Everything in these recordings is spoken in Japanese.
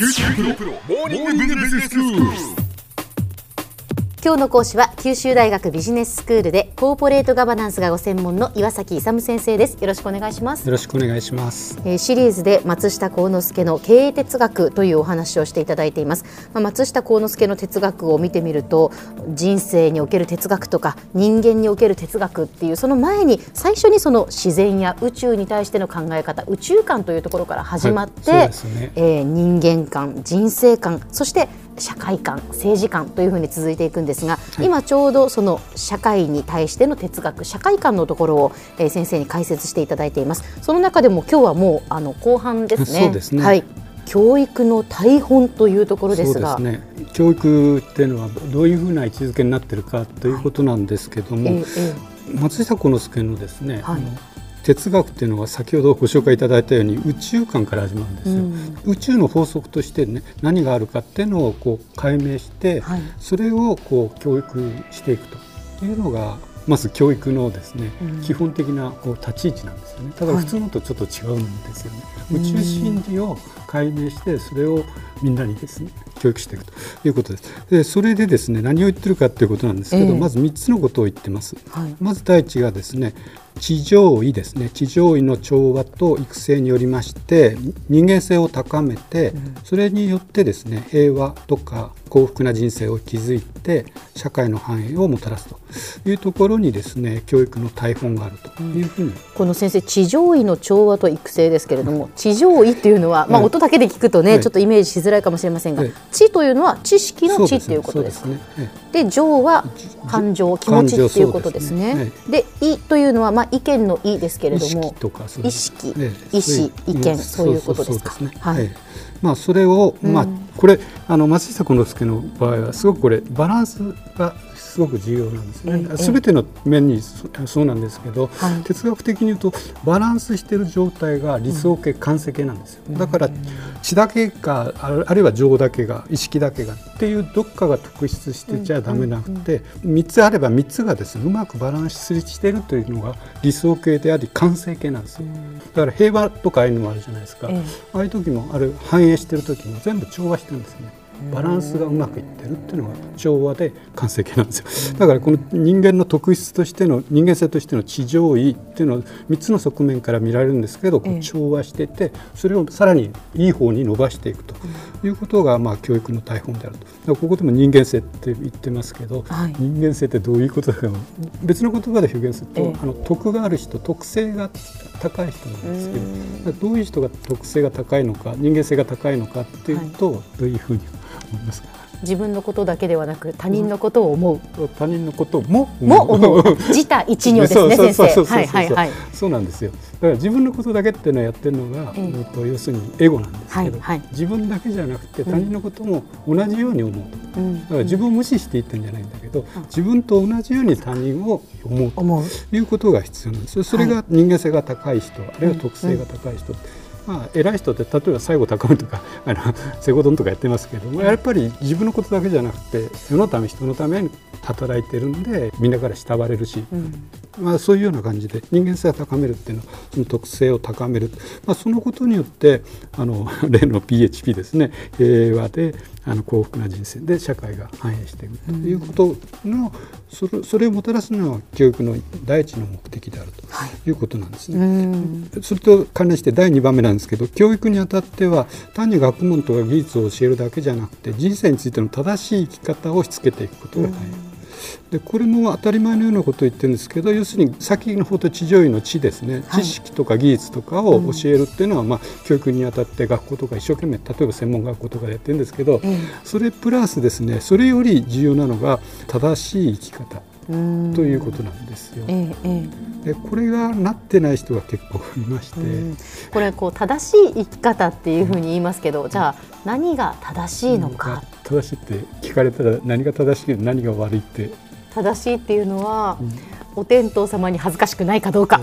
큐티 프로 모닝 비즈니스 뉴스 今日の講師は九州大学ビジネススクールでコーポレートガバナンスがご専門の岩崎勇先生です。よろしくお願いします。よろしくお願いします、えーシリーズで松下幸之助の経営哲学というお話をしていただいています、まあ、松下幸之助の哲学を見てみると人生における哲学とか人間における哲学っていうその前に最初にその自然や宇宙に対しての考え方宇宙観というところから始まって、はいね。えー人間観人生観そして社会観政治観というふうに続いていくんですが、い。今ちょうどその社会に対しての哲学社会観のところを、えー先生に解説していただいています。その中でも今日はもうあの後半ですね。そうですね。はい。教育の大本というところですが。ね。教育っていうのはどういうふうな位置づけになってるかということなんですけども、えーえー。松下幸之助のですね、はい哲学っていうのは先ほどご紹介いただいたように宇宙観から始まるんですよ、うん。宇宙の法則としてね何があるかっていうのをこう解明して、はい。それをこう教育していくと。いうのがまず教育のですね、うん。基本的なこう立ち位置なんですよね。ただはい普通のとちょっと違うんですよね、うん。宇宙真理を解明してそれをみんなにですね教育していくと。いうことです。でそれでですね何を言ってるかということなんですけど、ええ。まず3つのことを言ってます。はい。まず第一がですね地上位ですね。地上位の調和と育成によりまして人間性を高めて、それによってですね平和とか幸福な人生を築いて社会の繁栄をもたらすというところにですね教育の大本があるというふうに、この先生地上位の調和と育成ですけれども地上位っていうのは、まあ、はい音だけで聞くとね、はいちょっとイメージしづらいかもしれませんが、はい地というのは知識のそう知っていうことですか？ですね。で上は感情気持ちっていうことですね。で意というのはまあ意見の意ですけれども。意識ええ。意そう思意見そういうことですか。はい。ねまあそれを、まあこれあの松下幸之助の場合はすごくこれバランスがすごく重要なんですねええ。すべての面にそそうなんですけど、はい哲学的に言うとバランスしている状態が理想形、完成形なんですよ。だから知だけがあるいは情だけが意識だけがっていうどっかが特筆してちゃダメなくて、三つあれば三つがですねうまくバランスしているというのが理想形であり完成形なんですよ。だから平和とかああいうのもあるじゃないですか。ええああいう時もあれ反映してる時も全部調和してるんですね。バランスがうまくいってるっていうのが調和で完成形なんですよ。だからこの人間の特質としての人間性としての地上位っていうのを3つの側面から見られるんですけど、こええう調和しててそれをさらにいい方に伸ばしていくということがまあ教育の大本であると。ここでも人間性って言ってますけど、はい人間性ってどういうことだか別の言葉で表現すると、ええあの徳がある人特性が高い人なんですけど。どういう人が特性が高いのか人間性が高いのかっていうと、どういうふうに思いますか？自分のことだけではなく他人のことを思う、他人のこともも思う。自他一如ですね先生。はいはいはい。そうなんですよ。だから自分のことだけっていうのをやってるのが、ええ。えっと要するにエゴなんですけど、はいはい。自分だけじゃなくて他人のことも同じように思う。と、うん。だから自分を無視していってんじゃないんだけど、自分と同じように他人を思うということが必要なんですよ。それが人間性が高い人、あるいは特性が高い人、まあ、偉い人って例えば西郷隆盛とか あのセゴドンとかやってますけどもやっぱり自分のことだけじゃなくて世のため人のために働いてるんでみんなから慕われるし、まあ、そういうような感じで人間性を高めるっていうのはその特性を高める、まあ、そのことによってあの 例の PHP ですね平和であの幸福な人生で社会が繁栄していくということの、それそれをもたらすのは教育の第一の目的であるとい。うことなんですね。うん。それと関連して第2番目なんですけど教育にあたっては単に学問とか技術を教えるだけじゃなくて人生についての正しい生き方をしつけていくことが大変。でこれも当たり前のようなことを言ってるんですけど要するに先の方と地上位の知ですね、はい。知識とか技術とかを教えるっていうのは、まあ、教育にあたって学校とか一生懸命例えば専門学校とかでやってるんですけど、ええ。それプラスですねそれより重要なのが正しい生き方うん。ということなんですよ。ええええでこれがなってない人が結構いまして。うん。これこう正しい生き方っていうふうに言いますけど、じゃあ何が正しいのか、正しいって聞かれたら何が正しい何が悪いって。正しいっていうのは、お天道様に恥ずかしくないかどうか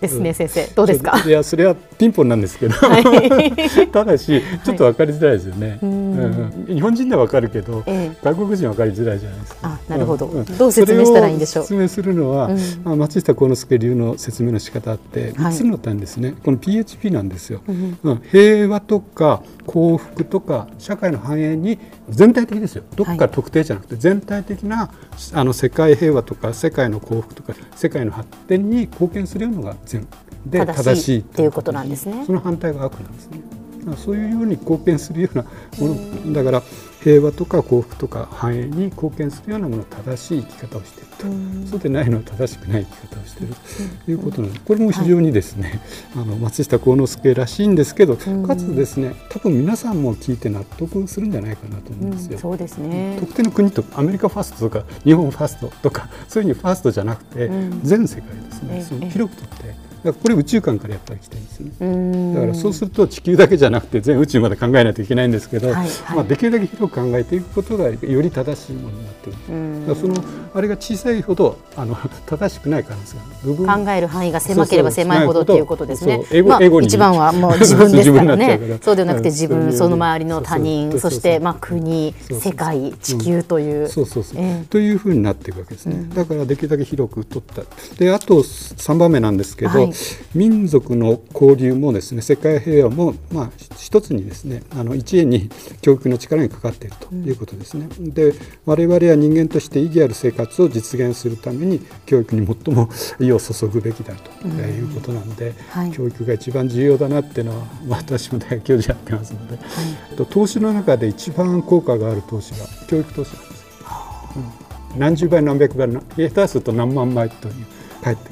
ですね、先生。どうですか？いやそれはピンポンなんですけど、はい。ただしちょっと分かりづらいですよね、うんうん日本人ではわかるけど、ええ。外国人はわかりづらいじゃないですか。あなるほど。ん。どう説明したらいいんでしょう。説明するのは、うん。まあ、松下幸之助流の説明の仕方ってはい。3つの点ですね、この PHP なんですよ、うんうん。平和とか幸福とか社会の繁栄に全体的ですよ。どこか特定じゃなくて全体的なあの世界平和とか世界の幸福とか世界の発展に貢献するようなのが善で正しい正しいっていうことなんですね。その反対が悪なんですね。そういうように貢献するようなものだから平和とか幸福とか繁栄に貢献するようなもの正しい生き方をしていると、そうでないのは正しくない生き方をしているということなのでこれも非常にですね、あの松下幸之助らしいんですけどかつですね多分皆さんも聞いて納得するんじゃないかなと思うんですよ。そうですね。特定の国とかアメリカファーストとか日本ファーストとかそういうふうにファーストじゃなくて、うん。全世界ですええねその広くとってだからこれ宇宙観からやっぱり来てるんですね。うん。だからそうすると地球だけじゃなくて全宇宙まで考えないといけないんですけど、はいはい。まあ、できるだけ広く考えていくことがより正しいものになっている、そのあれが小さいほどあの正しくない可能性が考える範囲が狭ければ狭いほどっていうことですね。そうそうエ。ゴまあ一番はもう 自分ですからね。そうではなくて自分、うんその周りの他人、そしてまあ国、世界、地球という。そうそうそう、ええ。というふうになっていくわけですね、だからできるだけ広く取った。であと3番目なんですけど、はい民族の交流もですね世界平和もまあ一つにですねあの一円に教育の力にかかっているということですね、で我々は人間として意義ある生活を実現するために教育に最も意を注ぐべきだということなんで、はい。教育が一番重要だなっていうのは、ま あ私も大学教授やってますので、と投資の中で一番効果がある投資が教育投資なんです。よ。うん。何十倍何百倍な下手すると何万倍という返って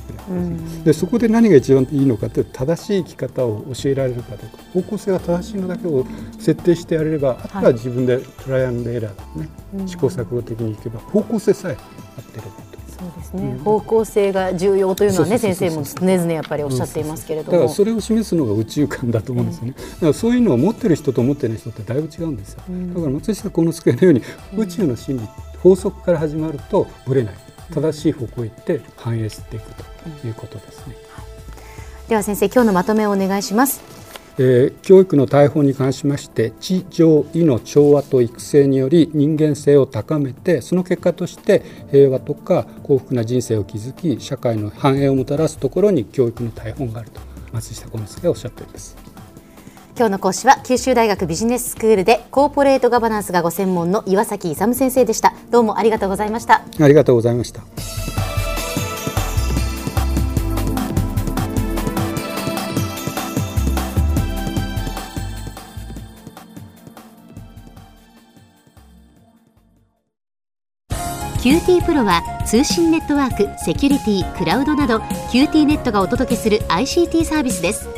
でそこで何が一番いいのかというと正しい生き方を教えられるかどうか方向性が正しいのだけを設定してやれればあとは自分でトライアンドエラーだね、試行錯誤的にいけば方向性さえ合ってればと。そうですね。方向性が重要というのはね、先生も常々やっぱりおっしゃっていますけれども。だからそれを示すのが宇宙観だと思うんですよね、だからそういうのを持ってる人と持ってない人ってだいぶ違うんですよ、だから松下幸之助のように宇宙の真理、法則から始まるとぶれない正しい方向へ行って反映していくということですね、では先生、今日のまとめをお願いします。えー教育の大法に関しまして地上位の調和と育成により人間性を高めてその結果として平和とか幸福な人生を築き社会の繁栄をもたらすところに教育の大本があると松下幸之助がおっしゃっております。今日の講師は九州大学ビジネススクールでコーポレートガバナンスがご専門の岩崎勇先生でした。どうもありがとうございました。ありがとうございました。 QTPro は通信ネットワーク、セキュリティ、クラウドなど QT ネットがお届けする ICT サービスです